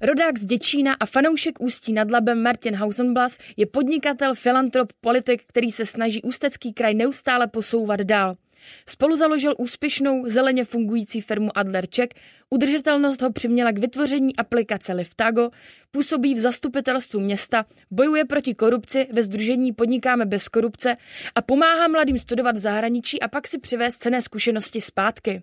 Rodák z Děčína a fanoušek Ústí nad Labem Martin Hausenblas je podnikatel, filantrop, politik, který se snaží Ústecký kraj neustále posouvat dál. Spolu založil úspěšnou zeleně fungující firmu Adlerček, udržitelnost ho přiměla k vytvoření aplikace Liftago, působí v zastupitelstvu města, bojuje proti korupci ve združení Podnikáme bez korupce a pomáhá mladým studovat v zahraničí a pak si přivést cené zkušenosti zpátky.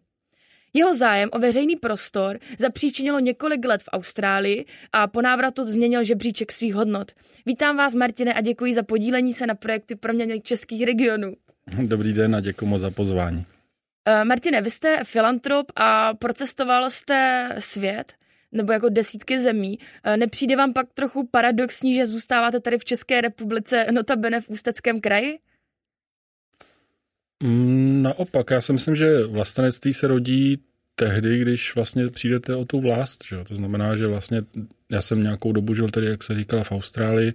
Jeho zájem o veřejný prostor zapříčinilo několik let v Austrálii a po návratu změnil žebříček svých hodnot. Vítám vás, Martine, a děkuji za podílení se na projekty proměny českých regionů. Dobrý den a děkuji moc za pozvání. Uh, Martine, vy jste filantrop a procestoval jste svět, nebo jako desítky zemí. Uh, nepřijde vám pak trochu paradoxní, že zůstáváte tady v České republice, notabene v Ústeckém kraji? Mm, naopak, já si myslím, že vlastenectví se rodí tehdy, když vlastně přijdete o tu vlast. Že? To znamená, že vlastně já jsem nějakou dobu žil tady, jak se říkala, v Austrálii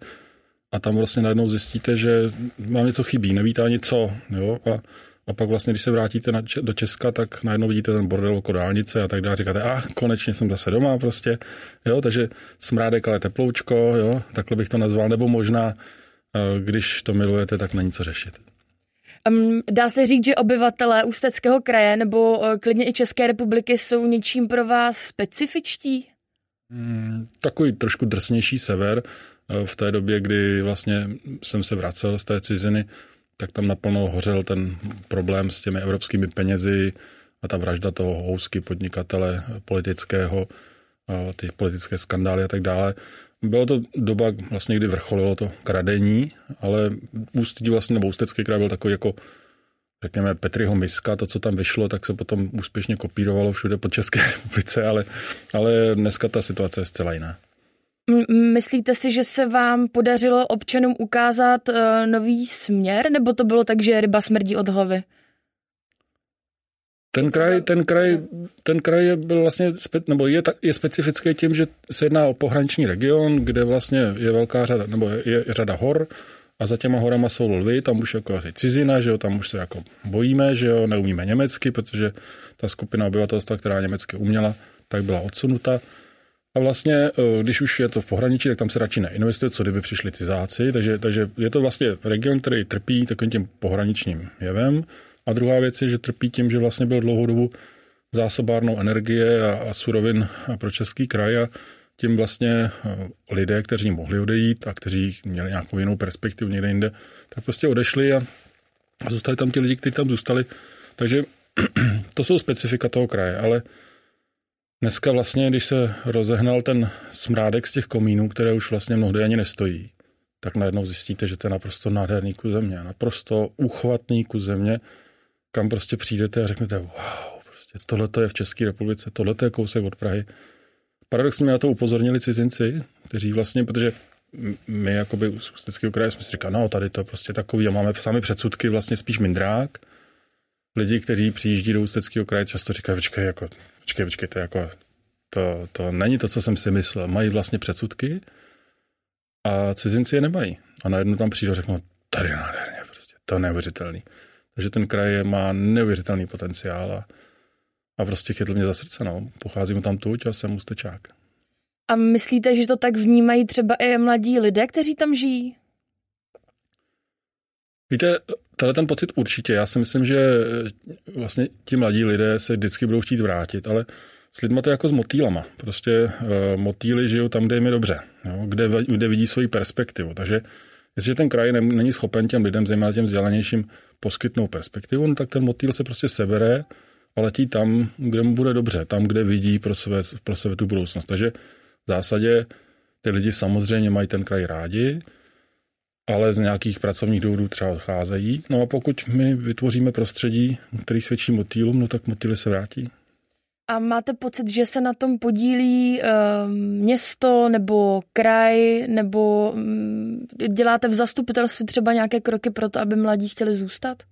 a tam vlastně najednou zjistíte, že vám něco chybí, nevíte ani co. Jo? A, a pak vlastně, když se vrátíte na, do Česka, tak najednou vidíte ten bordel jako dálnice a tak dále. Říkáte, a ah, konečně jsem zase doma prostě. Jo? Takže smrádek, ale teploučko, jo? takhle bych to nazval. Nebo možná, eh, když to milujete, tak není co řešit. Um, dá se říct, že obyvatelé Ústeckého kraje nebo uh, klidně i České republiky jsou něčím pro vás specifičtí? Hmm, takový trošku drsnější sever. V té době, kdy vlastně jsem se vracel z té ciziny, tak tam naplno hořel ten problém s těmi evropskými penězi a ta vražda toho housky podnikatele politického, ty politické skandály a tak dále. Byla to doba, vlastně, kdy vrcholilo to kradení, ale Ústí vlastně, nebo Ústecký kraj byl takový jako řekněme, Petriho miska, to, co tam vyšlo, tak se potom úspěšně kopírovalo všude po České republice, ale, ale dneska ta situace je zcela jiná. Myslíte si, že se vám podařilo občanům ukázat uh, nový směr, nebo to bylo tak, že ryba smrdí od hlavy? Ten kraj, ten kraj, ten kraj je byl vlastně, nebo je, je specifický tím, že se jedná o pohraniční region, kde vlastně je velká řada, nebo je, je řada hor a za těma horama jsou lvy, tam už jako asi cizina, že jo, tam už se jako bojíme, že jo, neumíme německy, protože ta skupina obyvatelstva, která německy uměla, tak byla odsunuta. A vlastně, eh, když už je to v pohraničí, tak tam se radši neinvestuje, co kdyby přišli cizáci. Takže, takže je to vlastně region, který trpí takovým tím pohraničním jevem. A druhá věc je, že trpí tím, že vlastně byl dlouhou dobu zásobárnou energie a, a surovin pro český kraj a tím vlastně eh, lidé, kteří mohli odejít a kteří měli nějakou jinou perspektivu někde jinde, tak prostě odešli a, a zůstali tam ti lidi, kteří tam zůstali. Takže to jsou specifika toho kraje, ale dneska vlastně, když se rozehnal ten smrádek z těch komínů, které už vlastně mnohdy ani nestojí, tak najednou zjistíte, že to je naprosto nádherný kus země, naprosto uchvatný kus země, kam prostě přijdete a řeknete, wow, prostě tohle je v České republice, tohle je kousek od Prahy. Paradoxně mě na to upozornili cizinci, kteří vlastně, protože my jakoby z Ústeckého kraje jsme si říkali, no tady to je prostě takový a máme sami předsudky vlastně spíš mindrák. Lidi, kteří přijíždí do Ústeckého kraje, často říkají, počkej, jako, počkej, počkej, to, jako, to, to není to, co jsem si myslel. Mají vlastně předsudky a cizinci je nemají. A najednou tam přijde a řeknou, tady je nádherně, prostě, to je neuvěřitelný. Takže ten kraj má neuvěřitelný potenciál a, a prostě chytl mě za srdce. No. Pocházím tam tuď a jsem ústečák. A myslíte, že to tak vnímají třeba i mladí lidé, kteří tam žijí? Víte, tenhle ten pocit určitě. Já si myslím, že vlastně ti mladí lidé se vždycky budou chtít vrátit, ale s lidmi to je jako s motýlama. Prostě uh, motýly žijou tam, kde jim je dobře, jo? Kde, kde vidí svoji perspektivu. Takže jestliže ten kraj není schopen těm lidem, zejména těm vzdělanějším, poskytnout perspektivu, no tak ten motýl se prostě sebere a letí tam, kde mu bude dobře, tam, kde vidí pro sebe, pro sebe tu budoucnost. Takže v zásadě ty lidi samozřejmě mají ten kraj rádi, ale z nějakých pracovních důvodů třeba odcházejí. No a pokud my vytvoříme prostředí, který svědčí motýlům, no tak motýly se vrátí. A máte pocit, že se na tom podílí uh, město nebo kraj, nebo um, děláte v zastupitelství třeba nějaké kroky pro to, aby mladí chtěli zůstat?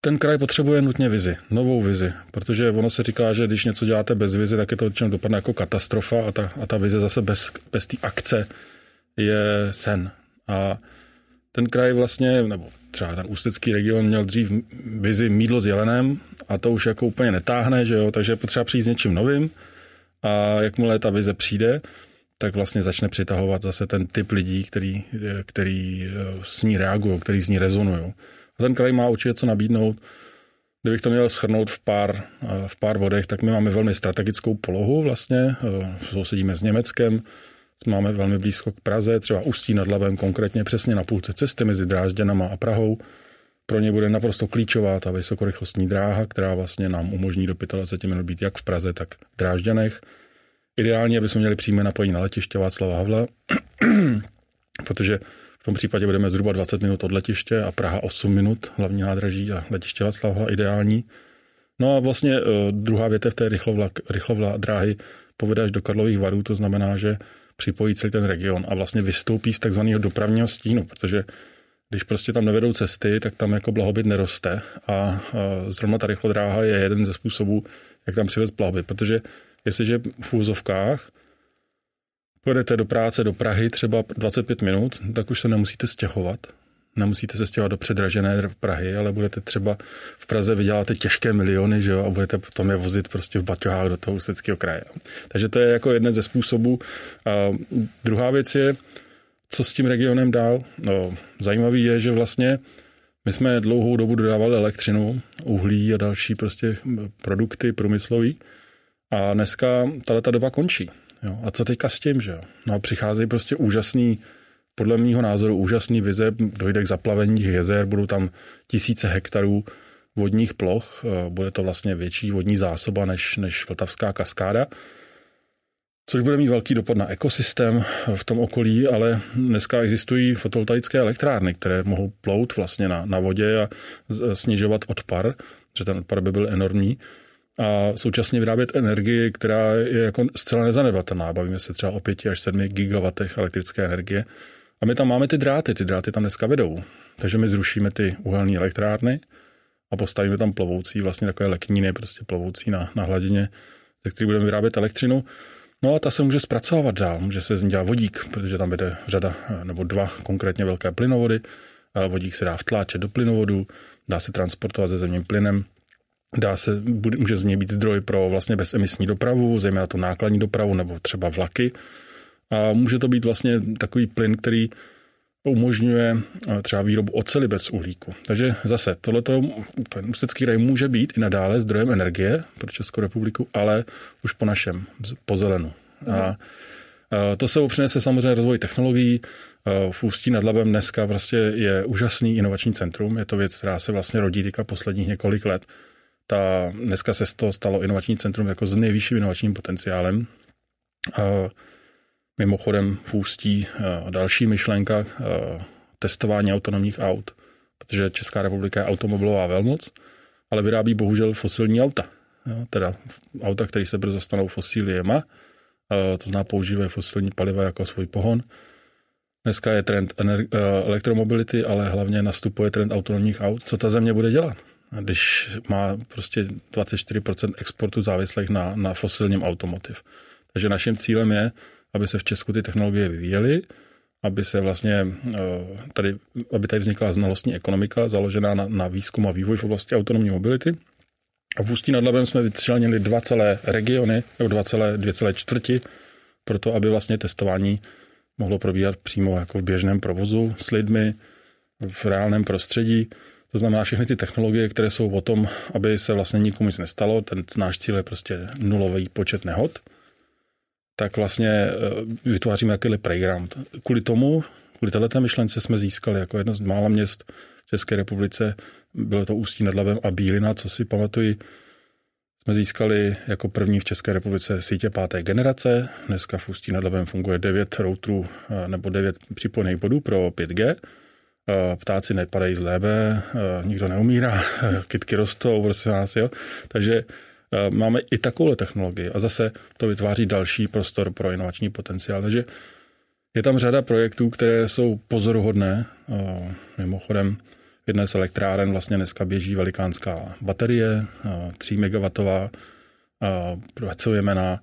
Ten kraj potřebuje nutně vizi, novou vizi, protože ono se říká, že když něco děláte bez vizi, tak je to čem dopadne jako katastrofa a ta, a ta vize zase bez, bez té akce je sen. A ten kraj vlastně, nebo třeba ten ústecký region měl dřív vizi mídlo s jelenem a to už jako úplně netáhne, že jo, takže je potřeba přijít s něčím novým a jakmile ta vize přijde, tak vlastně začne přitahovat zase ten typ lidí, který, který eh, s ní reagují, který s ní rezonují. A ten kraj má určitě co nabídnout. Kdybych to měl schrnout v pár, eh, v pár vodech, tak my máme velmi strategickou polohu vlastně, eh, sousedíme s Německem, máme velmi blízko k Praze, třeba Ústí nad Labem, konkrétně přesně na půlce cesty mezi Drážděnama a Prahou. Pro ně bude naprosto klíčová ta vysokorychlostní dráha, která vlastně nám umožní do 25 minut být jak v Praze, tak v Drážďanech. Ideálně, aby jsme měli přímé napojení na letiště Václava Havla, protože v tom případě budeme zhruba 20 minut od letiště a Praha 8 minut, hlavní nádraží a letiště Václava Havla ideální. No a vlastně uh, druhá větev té rychlovla, rychlovla dráhy povede až do Karlových varů, to znamená, že připojí celý ten region a vlastně vystoupí z takzvaného dopravního stínu, protože když prostě tam nevedou cesty, tak tam jako blahobyt neroste a zrovna ta rychlodráha je jeden ze způsobů, jak tam přivést blahobyt, protože jestliže v úzovkách pojedete do práce do Prahy třeba 25 minut, tak už se nemusíte stěhovat. Nemusíte se stěhovat do předražené Prahy, ale budete třeba v Praze vyděláte těžké miliony že jo, a budete potom je vozit prostě v baťohách do toho ústeckého kraje. Takže to je jako jeden ze způsobů. A druhá věc je, co s tím regionem dál? No, zajímavý je, že vlastně my jsme dlouhou dobu dodávali elektřinu, uhlí a další prostě produkty průmyslové. A dneska ta doba končí. Jo. A co teďka s tím, že jo? No a přicházejí prostě úžasný, podle mého názoru úžasný vize, dojde k zaplavení jezer, budou tam tisíce hektarů vodních ploch, bude to vlastně větší vodní zásoba než, než Vltavská kaskáda což bude mít velký dopad na ekosystém v tom okolí, ale dneska existují fotovoltaické elektrárny, které mohou plout vlastně na, na vodě a snižovat odpar, že ten odpar by byl enormní a současně vyrábět energii, která je jako zcela nezanedbatelná. Bavíme se třeba o 5 až 7 gigawatech elektrické energie. A my tam máme ty dráty, ty dráty tam dneska vedou. Takže my zrušíme ty uhelné elektrárny a postavíme tam plovoucí, vlastně takové lekníny, prostě plovoucí na, na hladině, ze kterých budeme vyrábět elektřinu. No a ta se může zpracovat dál, může se z ní dělat vodík, protože tam jde řada, nebo dva konkrétně velké plynovody. Vodík se dá vtláčet do plynovodu, dá se transportovat se zemním plynem, dá se, může z něj být zdroj pro vlastně bezemisní dopravu, zejména tu nákladní dopravu nebo třeba vlaky. A může to být vlastně takový plyn, který umožňuje eh, třeba výrobu oceli bez uhlíku. Takže zase, tohleto, ten Ústecký raj může být i nadále zdrojem energie pro Českou republiku, ale už po našem, po zelenu. Mm. A to se přinese samozřejmě rozvoj technologií. V Ústí nad Labem dneska prostě je úžasný inovační centrum. Je to věc, která se vlastně rodí teďka posledních několik let. Ta, dneska se z toho stalo inovační centrum jako s nejvyšším inovačním potenciálem. Mimochodem v Ústí eh, další myšlenka eh, testování autonomních aut, protože Česká republika je automobilová velmoc, ale vyrábí bohužel fosilní auta. Teda auta, které se brzo stanou fosíliema, eh, to znamená používají fosilní paliva jako svůj pohon. Dneska je trend elektromobility, ale hlavně nastupuje trend autonomních aut. Co ta země bude dělat? Když má prostě 24% exportu závislých na, na fosilním automotiv. Takže naším cílem je aby se v Česku ty technologie vyvíjely, aby se vlastně eh, tady, aby tady vznikla znalostní ekonomika založená na, na výzkum a vývoj v oblasti autonomní mobility. A v Ústí nad Labem jsme vyčlenili dva celé regiony, nebo dva celé, dvě celé čtvrti, proto aby vlastně testování mohlo probíhat přímo jako v běžném provozu s lidmi v reálném prostředí. To znamená všechny ty technologie, které jsou o tom, aby se vlastně nikomu nic nestalo. Ten náš cíl je prostě nulový počet nehod tak vlastně eh, vytváříme jakýhle playground. Kvůli tomu, kvůli této myšlence jsme získali jako jedno z mála měst v České republice, bylo to Ústí nad Labem a Bílina, co si pamatuji, jsme získali jako první v České republice sítě páté generace. Dneska v Ústí nad Labem funguje 9 routerů eh, nebo 9 připojených bodů pro 5G. Eh, ptáci nepadají z nebe, nikdo neumírá, kytky rostou, prostě nás, jo. Takže máme i takovou technologii a zase to vytváří další prostor pro inovační potenciál. Takže je tam řada projektů, které jsou pozoruhodné. Eh, mimochodem, v jedné z elektráren vlastně dneska běží velikánská baterie, 3 eh, MW. Pracujeme na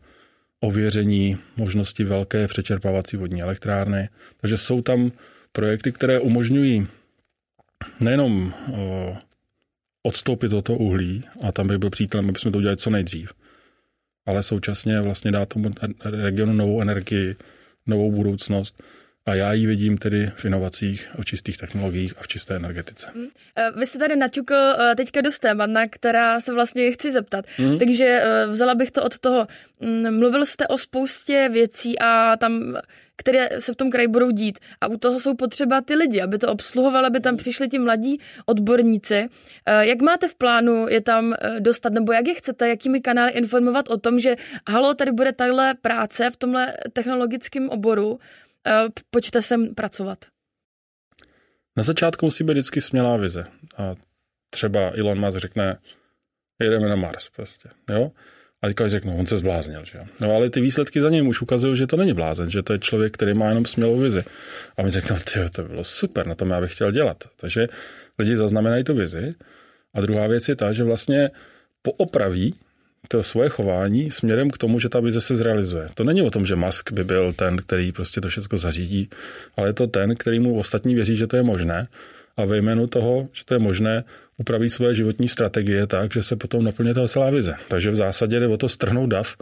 ověření možnosti velké přečerpávací vodní elektrárny. Takže jsou tam projekty, které umožňují nejenom odstoupit od toho uhlí, a tam bych byl přítelem, aby jsme to udělali co nejdřív, ale současně vlastně dát tomu regionu novou energii, novou budoucnost. A já ji vidím tedy v inovacích, v čistých technologiích a v čisté energetice. Hmm. Vy jste tady naťukl eh, teďka dost témat, na která se vlastně chci zeptat. Hmm. Takže eh, vzala bych to od toho. Mm, mluvil jste o spoustě věcí a tam které se v tom kraji budou dít. A u toho jsou potřeba ty lidi, aby to obsluhovali, aby tam přišli ti mladí odborníci. Jak máte v plánu je tam dostat, nebo jak je chcete, jakými kanály informovat o tom, že halo, tady bude tahle práce v tomhle technologickém oboru, Eh, pojďte sem pracovat? Na začátku musí být vždycky smělá vize. A třeba Elon Musk řekne, jedeme na Mars prostě, jo? A teďka řeknu, on se zbláznil, že jo? No ale ty výsledky za ním už ukazují, že to není blázen, že to je člověk, který má jenom smělou vizi. A my řekneme, ty, to bylo super, na tom já bych chtěl dělat. Takže lidi zaznamenají tu vizi. A druhá věc je ta, že vlastně poopraví to svoje chování směrem k tomu, že ta vize se zrealizuje. To není o tom, že Musk by byl ten, který prostě to všechno zařídí, ale je to ten, který mu ostatní věří, že to je možné a ve jménu toho, že to je možné, upraví své životní strategie tak, že se potom naplně ta celá vize. Takže v zásadě jde o to strhnout dav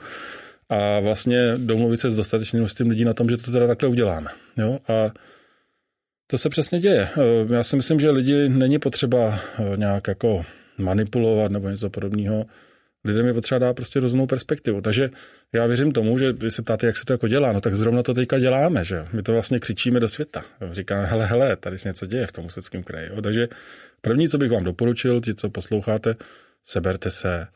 a vlastně domluvit se s dostatečným množstvím lidí na tom, že to teda takhle uděláme. Jo? A to se přesně děje. Já si myslím, že lidi není potřeba nějak jako manipulovat nebo něco podobného lidem je potřeba dát prostě rozumnou perspektivu. Takže já věřím tomu, že když se ptáte, jak se to jako dělá, no tak zrovna to teďka děláme, že My to vlastně křičíme do světa. Říkáme, hele, hele, tady se něco děje v tom Ústeckém kraji. Jo? Takže první, co bych vám doporučil, ti, co posloucháte, seberte se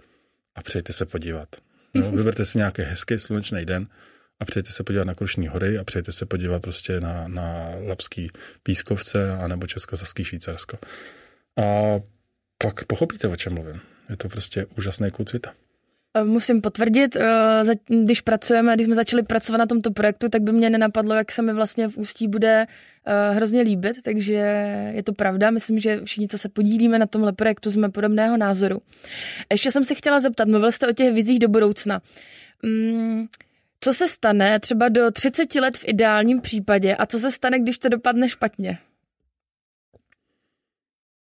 a přijďte se podívat. No, vyberte si nějaký hezký slunečný den a přijďte se podívat na Krušní hory a přijďte se podívat prostě na, na Lapský pískovce a nebo Českosaský Švýcarsko. A pak pochopíte, o čem mluvím. Je to prostě úžasný světa. Eh, musím potvrdit, eh, když pracujeme, když jsme začali pracovat na tomto projektu, tak by mě nenapadlo, jak se mi vlastně v Ústí bude eh, hrozně líbit, takže je to pravda. Myslím, že všichni, co se podílíme na tomhle projektu, jsme podobného názoru. Ještě jsem se chtěla zeptat, mluvil jste o těch vizích do budoucna. Mm, co se stane třeba do 30 let v ideálním případě a co se stane, když to dopadne špatně?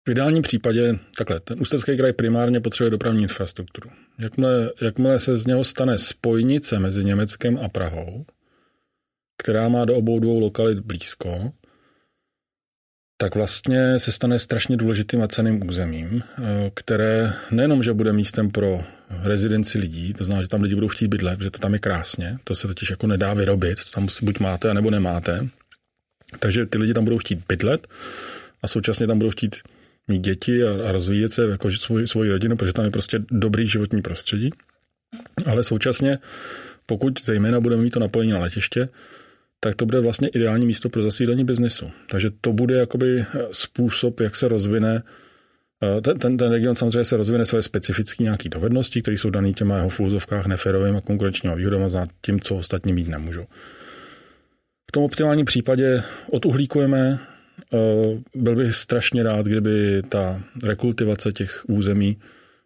V ideálním případě, takhle, ten Ústecký kraj primárně potřebuje dopravní infrastrukturu. Jakmile, jakmile se z něho stane spojnice mezi Německem a Prahou, která má do obou dvou lokalit blízko, tak vlastně se stane strašně důležitým a ceným územím, eh, které nejenom, že bude místem pro rezidenci lidí, to znamená, že tam lidi budou chtít bydlet, že to tam je krásně, to se totiž jako nedá vyrobit, to tam buď máte, anebo nemáte. Takže ty lidi tam budou chtít bydlet a současně tam budou chtít mít děti a, a rozvíjet se jako svůj, svoji rodinu, protože tam je prostě dobrý životní prostředí. Ale současně, pokud zejména budeme mít to napojení na letiště, tak to bude vlastně ideální místo pro zasídlení biznesu. Takže to bude jakoby způsob, jak se rozvine eh, ten, ten, ten region samozřejmě se rozvine své specifické nějaké dovednosti, které jsou dané těma jeho fúzovkách neférovým a konkurenčníma výhodama za tím, co ostatní mít nemůžou. V tom optimálním případě oduhlíkujeme Eh, byl bych strašně rád, kdyby ta rekultivace těch území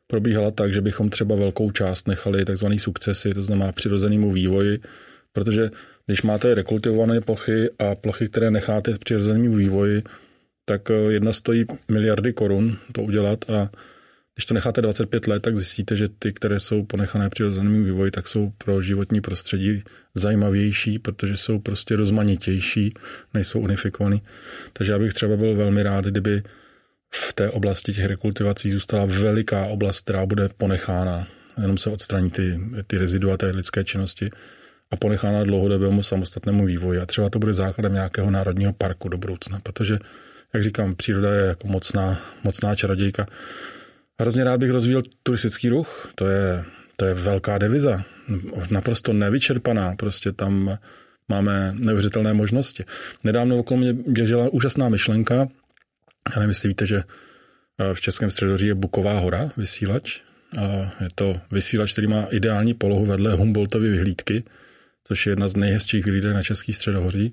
probíhala tak, že bychom třeba velkou část nechali takzvaný sukcesy, to znamená přirozenému vývoji, protože když máte rekultivované plochy a plochy, které necháte přirozenému vývoji, tak eh, jedna stojí miliardy korun to udělat a když to necháte 25 let, tak zjistíte, že ty, které jsou ponechané přirozeným vývoji, tak jsou pro životní prostředí zajímavější, protože jsou prostě rozmanitější, nejsou unifikovaný. Takže já bych třeba byl velmi rád, kdyby v té oblasti těch rekultivací zůstala veliká oblast, která bude ponechána, jenom se odstraní ty, ty rezidua té lidské činnosti a ponechána dlouhodobému samostatnému vývoji. A třeba to bude základem nějakého národního parku do budoucna, protože, jak říkám, příroda je jako mocná, mocná čarodějka. Hrozně rád bych rozvíjel turistický ruch. To je, to je velká deviza. Naprosto nevyčerpaná. Prostě tam máme neuvěřitelné možnosti. Nedávno okolo mě běžela úžasná myšlenka. Já nevím, jestli víte, že eh, v Českém středoří je Buková hora, vysílač. Je to vysílač, který má ideální polohu vedle Humboldtovy vyhlídky, což je jedna z nejhezčích vyhlídek na Český středohoří.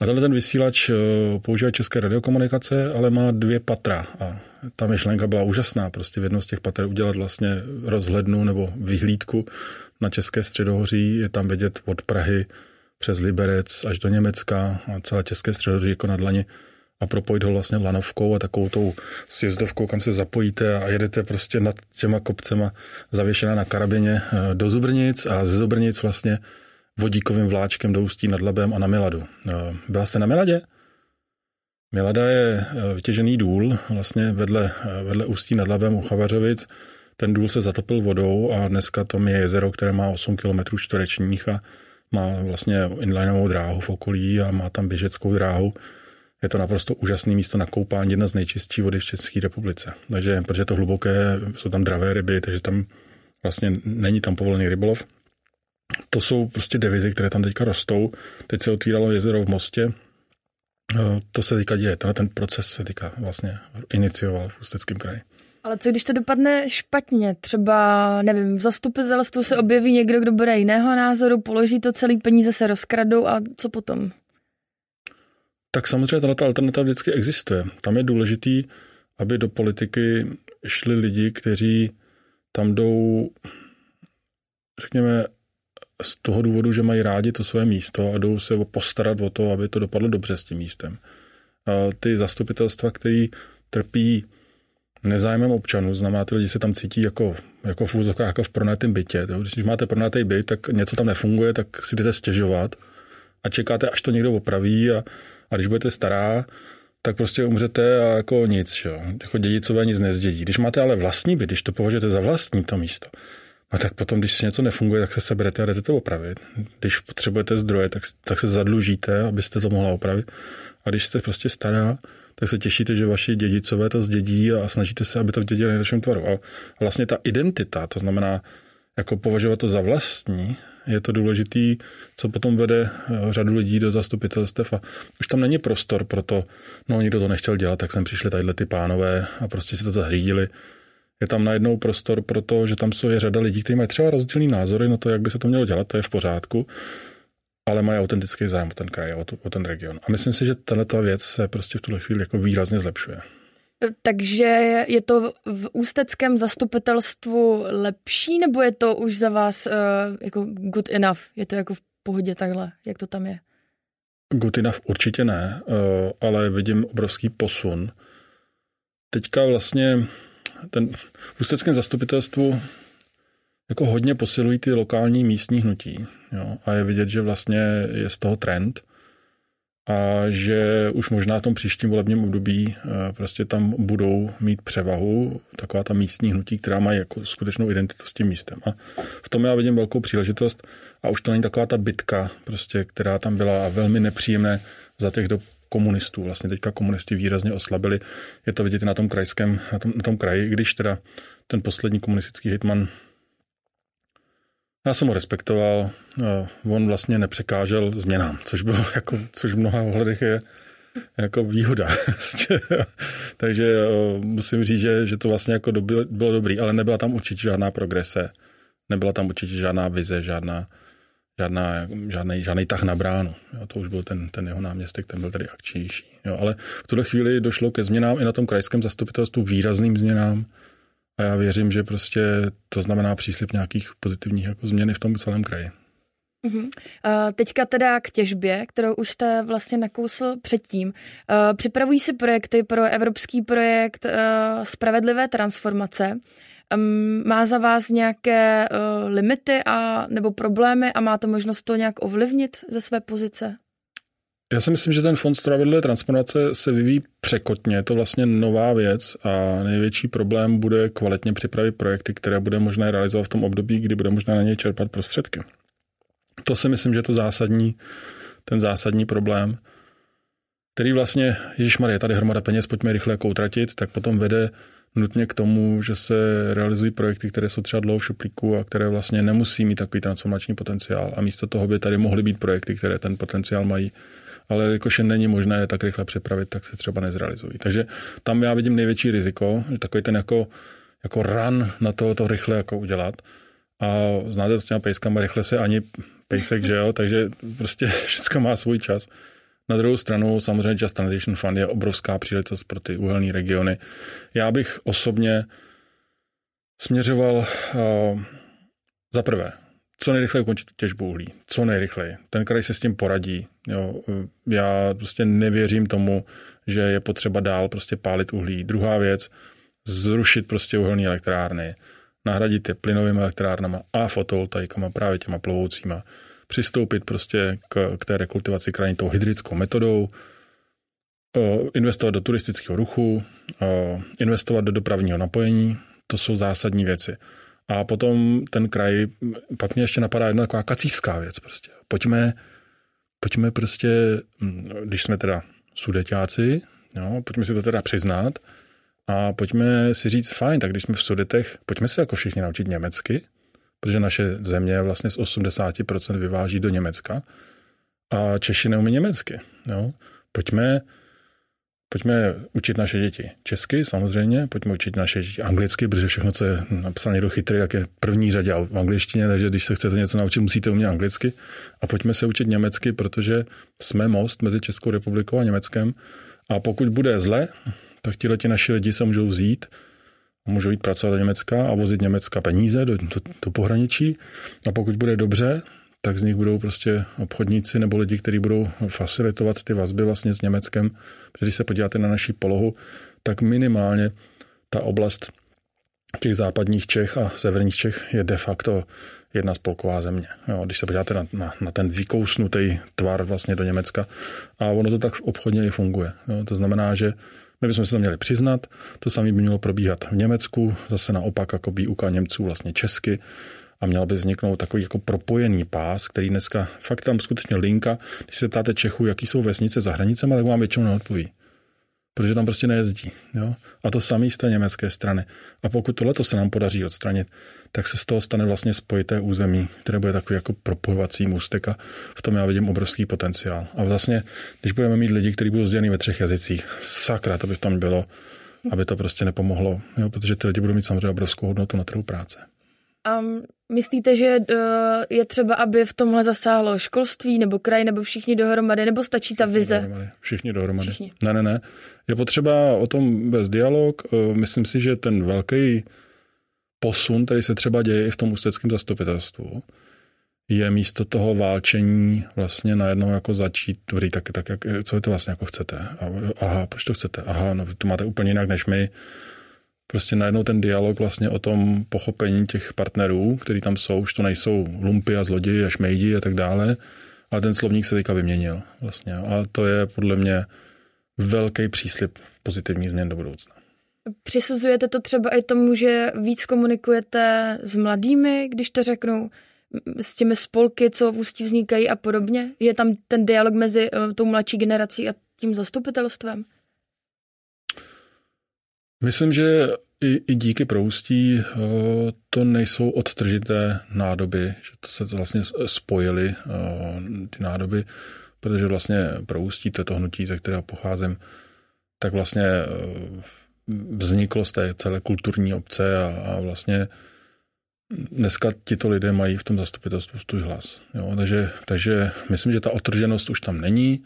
A tenhle ten vysílač eh, používá české radiokomunikace, ale má dvě patra a ta myšlenka byla úžasná, prostě v jednom z těch pater udělat vlastně rozhlednu nebo vyhlídku na České středohoří, je tam vidět od Prahy přes Liberec až do Německa a celé České středohoří jako na dlaně. a propojit ho vlastně lanovkou a takovou tou sjezdovkou, kam se zapojíte a jedete prostě nad těma kopcema zavěšená na karabině eh, do Zubrnic a ze Zubrnic vlastně vodíkovým vláčkem do Ústí nad Labem a na Miladu. Eh, byla jste na Miladě? Milada je eh, vytěžený důl vlastně vedle, vedle Ústí nad Labem u Chavařovic. Ten důl se zatopil vodou a dneska tam je jezero, které má 8 km čtverečních a má vlastně inlineovou dráhu v okolí a má tam běžeckou dráhu je to naprosto úžasné místo na koupání, jedna z nejčistší vody v České republice. Takže, protože je to hluboké, jsou tam dravé ryby, takže tam vlastně není tam povolený rybolov. To jsou prostě devizy, které tam teďka rostou. Teď se otvíralo jezero v Mostě. Eh, to se teďka děje, tenhle ten proces se teďka vlastně inicioval v Ústeckém kraji. Ale co když to dopadne špatně? Třeba, nevím, v zastupitelstvu se objeví někdo, kdo bude jiného názoru, položí to celý peníze, se rozkradou a co potom? Tak samozřejmě tato alternativa vždycky existuje. Tam je důležitý, aby do politiky šli lidi, kteří tam jdou, řekněme, z toho důvodu, že mají rádi to své místo a jdou se postarat o to, aby to dopadlo dobře s tím místem. A ty zastupitelstva, který trpí nezájmem občanů, znamená, ty lidi se tam cítí jako, jako v úzokách, jako v pronajatém bytě. Když máte pronajatý byt, tak něco tam nefunguje, tak si jdete stěžovat a čekáte, až to někdo opraví a a když budete stará, tak prostě umřete a jako nic, jo. Jako dědicové nic nezdědí. Když máte ale vlastní byt, když to považujete za vlastní to místo, no tak potom, když něco nefunguje, tak se seberete a jdete to opravit. Když potřebujete zdroje, tak, tak se zadlužíte, abyste to mohla opravit. A když jste prostě stará, tak se těšíte, že vaši dědicové to zdědí a snažíte se, aby to dědili nejlepším tvaru. A vlastně ta identita, to znamená jako považovat to za vlastní, je to důležitý, co potom vede eh, řadu lidí do zastupitelstev a už tam není prostor pro to, no nikdo to nechtěl dělat, tak sem přišli tadyhle ty pánové a prostě si to zahřídili. Je tam najednou prostor pro to, že tam jsou je řada lidí, kteří mají třeba rozdílný názory na to, jak by se to mělo dělat, to je v pořádku, ale mají autentický zájem o ten kraj, o, o ten region. A myslím si, že tato věc se prostě v tuhle chvíli jako výrazně zlepšuje. Takže je to v ústeckém zastupitelstvu lepší, nebo je to už za vás uh, jako good enough? Je to jako v pohodě takhle? Jak to tam je? Good enough určitě ne, uh, ale vidím obrovský posun. Teďka vlastně ten v ústeckém zastupitelstvu jako hodně posilují ty lokální místní hnutí. Jo? A je vidět, že vlastně je z toho trend a že už možná v tom příštím volebním období eh, prostě tam budou mít převahu taková ta místní hnutí, která má jako skutečnou identitu s tím místem. A v tom já vidím velkou příležitost a už to není taková ta bitka, prostě, která tam byla velmi nepříjemné za těch dob komunistů. Vlastně teďka komunisti výrazně oslabili. Je to vidět na tom krajském, na tom, na tom kraji, když teda ten poslední komunistický hitman já jsem ho respektoval, on vlastně nepřekážel změnám, což bylo jako, což v mnoha ohledech je jako výhoda. Takže musím říct, že, že to vlastně jako doby, bylo dobrý, ale nebyla tam určitě žádná progrese, nebyla tam určitě žádná vize, žádná, žádná, žádný, žádný tah na bránu. Jo, to už byl ten, ten jeho náměstek, ten byl tady akčnější. Jo, ale v tuhle chvíli došlo ke změnám i na tom krajském zastupitelstvu, výrazným změnám. A já věřím, že prostě to znamená příslip nějakých pozitivních jako změny v tom celém kraji. Uh-huh. teďka teda k těžbě, kterou už jste vlastně nakousl předtím. Uh, připravují se projekty pro evropský projekt uh, Spravedlivé transformace. Um, má za vás nějaké uh, limity a nebo problémy a máte možnost to nějak ovlivnit ze své pozice? Já si myslím, že ten fond spravedlivé transformace se vyvíjí překotně. Je to vlastně nová věc a největší problém bude kvalitně připravit projekty, které bude možné realizovat v tom období, kdy bude možné na ně čerpat prostředky. To si myslím, že je to zásadní, ten zásadní problém, který vlastně, Ježíš Marie, tady hromada peněz, pojďme rychle jako utratit, tak potom vede nutně k tomu, že se realizují projekty, které jsou třeba dlouho v šuplíku a které vlastně nemusí mít takový transformační potenciál. A místo toho by tady mohly být projekty, které ten potenciál mají ale jakože není možné je tak rychle připravit, tak se třeba nezrealizují. Takže tam já vidím největší riziko, že takový ten jako, jako run na to, to rychle jako udělat. A znáte s těma pejskama, rychle se ani pejsek, že jo, takže prostě všechno má svůj čas. Na druhou stranu samozřejmě Just Transition Fund je obrovská příležitost pro ty uhelné regiony. Já bych osobně směřoval uh, za prvé co nejrychleji ukončit těžbu uhlí. Co nejrychleji. Ten kraj se s tím poradí. Jo. Já prostě nevěřím tomu, že je potřeba dál prostě pálit uhlí. Druhá věc, zrušit prostě uhelné elektrárny, nahradit je plynovými elektrárnama a fotovoltaikama, právě těma plovoucíma. Přistoupit prostě k, k té rekultivaci krajiny tou hydrickou metodou, investovat do turistického ruchu, investovat do dopravního napojení, to jsou zásadní věci. A potom ten kraj, pak mě ještě napadá jedna taková kacířská věc prostě. Pojďme, pojďme prostě, hm, když jsme teda sudeťáci, jo, pojďme si to teda přiznat a pojďme si říct, fajn, tak když jsme v sudetech, pojďme se jako všichni naučit německy, protože naše země vlastně z 80% vyváží do Německa a Češi neumí německy. Jo. Pojďme Pojďme učit naše děti česky, samozřejmě, pojďme učit naše děti anglicky, protože všechno, co je napsané někdo chytrý, jak je první řadě v angličtině, takže když se chcete něco naučit, musíte umět anglicky. A pojďme se učit německy, protože jsme most mezi Českou republikou a Německem. A pokud bude zle, tak ti naši lidi se můžou vzít, můžou jít pracovat do Německa a vozit Německa peníze do, do, do pohraničí. A pokud bude dobře, tak z nich budou prostě obchodníci nebo lidi, kteří budou facilitovat ty vazby vlastně s Německem. Protože když se podíváte na naší polohu, tak minimálně ta oblast těch západních Čech a severních Čech je de facto jedna spolková země. Jo, když se podíváte na, na, na ten vykousnutý tvar vlastně do Německa a ono to tak obchodně i funguje. Jo, to znamená, že my bychom si to měli přiznat, to samé by mělo probíhat v Německu, zase naopak jako výuka Němců vlastně česky, a měl by vzniknout takový jako propojený pás, který dneska fakt tam skutečně linka. Když se ptáte Čechu, jaký jsou vesnice za hranicemi, tak vám většinou neodpoví. Protože tam prostě nejezdí. Jo? A to samé z té německé strany. A pokud tohle se nám podaří odstranit, tak se z toho stane vlastně spojité území, které bude takový jako propojovací můstek a v tom já vidím obrovský potenciál. A vlastně, když budeme mít lidi, kteří budou sděleni ve třech jazycích, sakra, to by tam bylo, aby to prostě nepomohlo, jo? protože ty lidi budou mít samozřejmě obrovskou hodnotu na trhu práce. A myslíte, že eh, je třeba, aby v tomhle zasáhlo školství nebo kraj nebo všichni dohromady, nebo stačí ta všichni vize? Dohromady. Všichni dohromady. Všichni. Ne, ne, ne. Je potřeba o tom bez dialog. Eh, myslím si, že ten velký posun, který se třeba děje i v tom ústeckém zastupitelstvu, je místo toho válčení vlastně najednou jako začít tvrdit taky tak, jak, co vy to vlastně jako chcete. Aha, proč to chcete? Aha, no to máte úplně jinak než my prostě najednou ten dialog vlastně o tom pochopení těch partnerů, který tam jsou, už to nejsou lumpy a zloději a šmejdi a tak dále, ale ten slovník se teďka vyměnil vlastně a to je podle mě velký příslip pozitivních změn do budoucna. Přisuzujete to třeba i tomu, že víc komunikujete s mladými, když to řeknu, s těmi spolky, co v Ústí vznikají a podobně? Je tam ten dialog mezi uh, tou mladší generací a tím zastupitelstvem? Myslím, že i, i díky proustí eh, to nejsou odtržité nádoby, že to se to vlastně spojily eh, ty nádoby, protože vlastně proustí to hnutí, ze kterého pocházím, tak vlastně eh, vzniklo z té celé kulturní obce a, a vlastně dneska tito lidé mají v tom zastupitelstvu svůj hlas. Jo? Takže, takže myslím, že ta otrženost už tam není.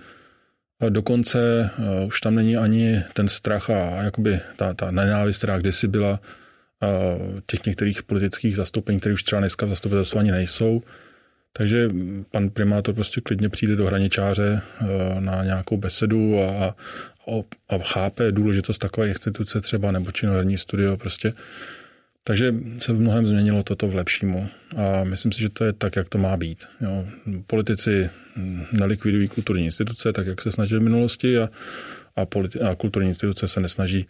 Dokonce uh, už tam není ani ten strach a, jakoby ta, ta nenávist, která kdysi byla uh, těch některých politických zastoupení, které už třeba dneska v zastupitelstvu ani nejsou. Takže pan primátor prostě klidně přijde do hraničáře uh, na nějakou besedu a, a, a chápe důležitost takové instituce třeba nebo činoherní studio prostě. Takže se v mnohem změnilo toto v lepšímu a myslím si, že to je tak, jak to má být. Jo. Politici nelikvidují kulturní instituce, tak jak se snažili v minulosti a, a, politi- a kulturní instituce se nesnaží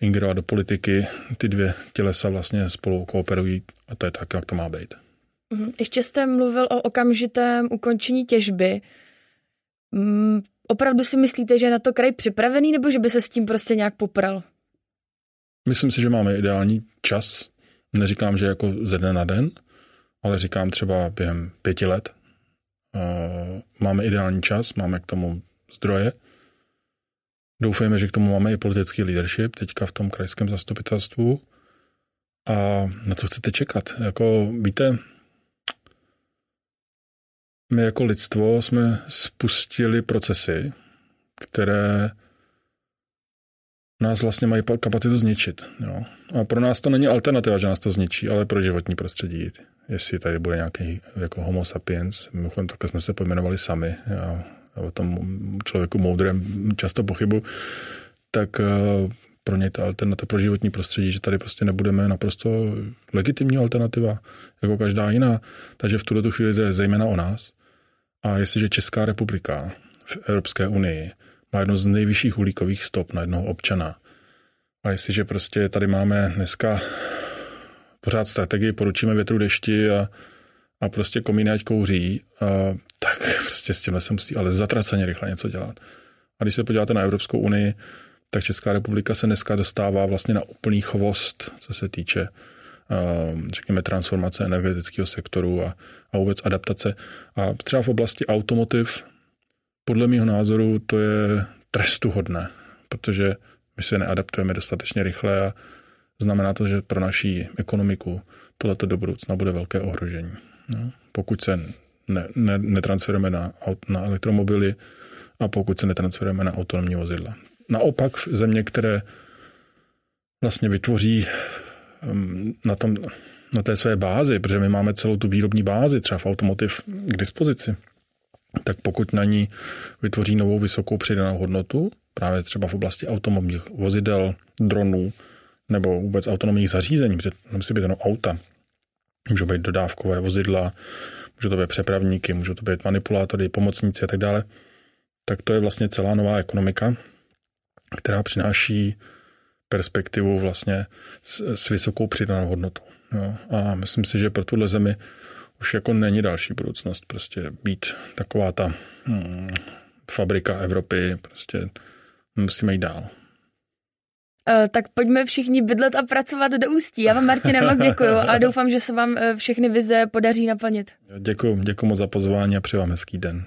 ingerovat do politiky. Ty dvě tělesa vlastně spolu kooperují a to je tak, jak to má být. Mhm. Ještě jste mluvil o okamžitém ukončení těžby. Mm, opravdu si myslíte, že je na to kraj připravený, nebo že by se s tím prostě nějak popral? Myslím si, že máme ideální čas. Neříkám, že jako ze dne na den, ale říkám třeba během pěti let. Máme ideální čas, máme k tomu zdroje. Doufejme, že k tomu máme i politický leadership teďka v tom krajském zastupitelstvu. A na co chcete čekat? Jako, víte, my jako lidstvo jsme spustili procesy, které nás vlastně mají kapacitu zničit. Jo. A pro nás to není alternativa, že nás to zničí, ale pro životní prostředí. Jestli tady bude nějaký jako homo sapiens, mimochodem takhle jsme se pojmenovali sami. Já o tom člověku moudrém často pochybu, tak eh, pro ně ta alternativa pro životní prostředí, že tady prostě nebudeme naprosto legitimní alternativa, jako každá jiná. Takže v tuto chvíli jde zejména o nás. A jestliže Česká republika v Evropské unii má jedno z nejvyšších uhlíkových stop na jednoho občana, a jestliže prostě tady máme dneska pořád strategii, poručíme větru dešti a, a prostě komíny ať kouří, a, tak prostě s tímhle se musí ale zatraceně rychle něco dělat. A když se podíváte na Evropskou unii, tak Česká republika se dneska dostává vlastně na úplný chvost, co se týče řekněme, transformace energetického sektoru a, a vůbec adaptace. A třeba v oblasti automotiv, podle mého názoru, to je trestuhodné, protože my se neadaptujeme dostatečně rychle a znamená to, že pro naší ekonomiku tohleto do budoucna bude velké ohrožení. No, pokud se ne, ne, netransferujeme na, na elektromobily a pokud se netransferujeme na autonomní vozidla. Naopak země, které vlastně vytvoří um, na, tom, na té své bázi, protože my máme celou tu výrobní bázi, třeba v automotiv k dispozici, tak pokud na ní vytvoří novou vysokou přidanou hodnotu, právě třeba v oblasti automobilních vozidel, dronů nebo vůbec autonomních zařízení, protože nemusí být jenom auta, můžou být dodávkové vozidla, můžou to být přepravníky, můžou to být manipulátory, pomocníci a tak dále, tak to je vlastně celá nová ekonomika, která přináší perspektivu vlastně s, s vysokou přidanou hodnotou. Jo. A myslím si, že pro tuhle zemi už jako není další budoucnost prostě být taková ta hmm, fabrika Evropy, prostě musíme jít dál. Uh, tak pojďme všichni bydlet a pracovat do ústí. Já vám, Martina, moc děkuju a doufám, že se vám eh, všechny vize podaří naplnit. Děkuji, děkuji moc za pozvání a přeji vám hezký den.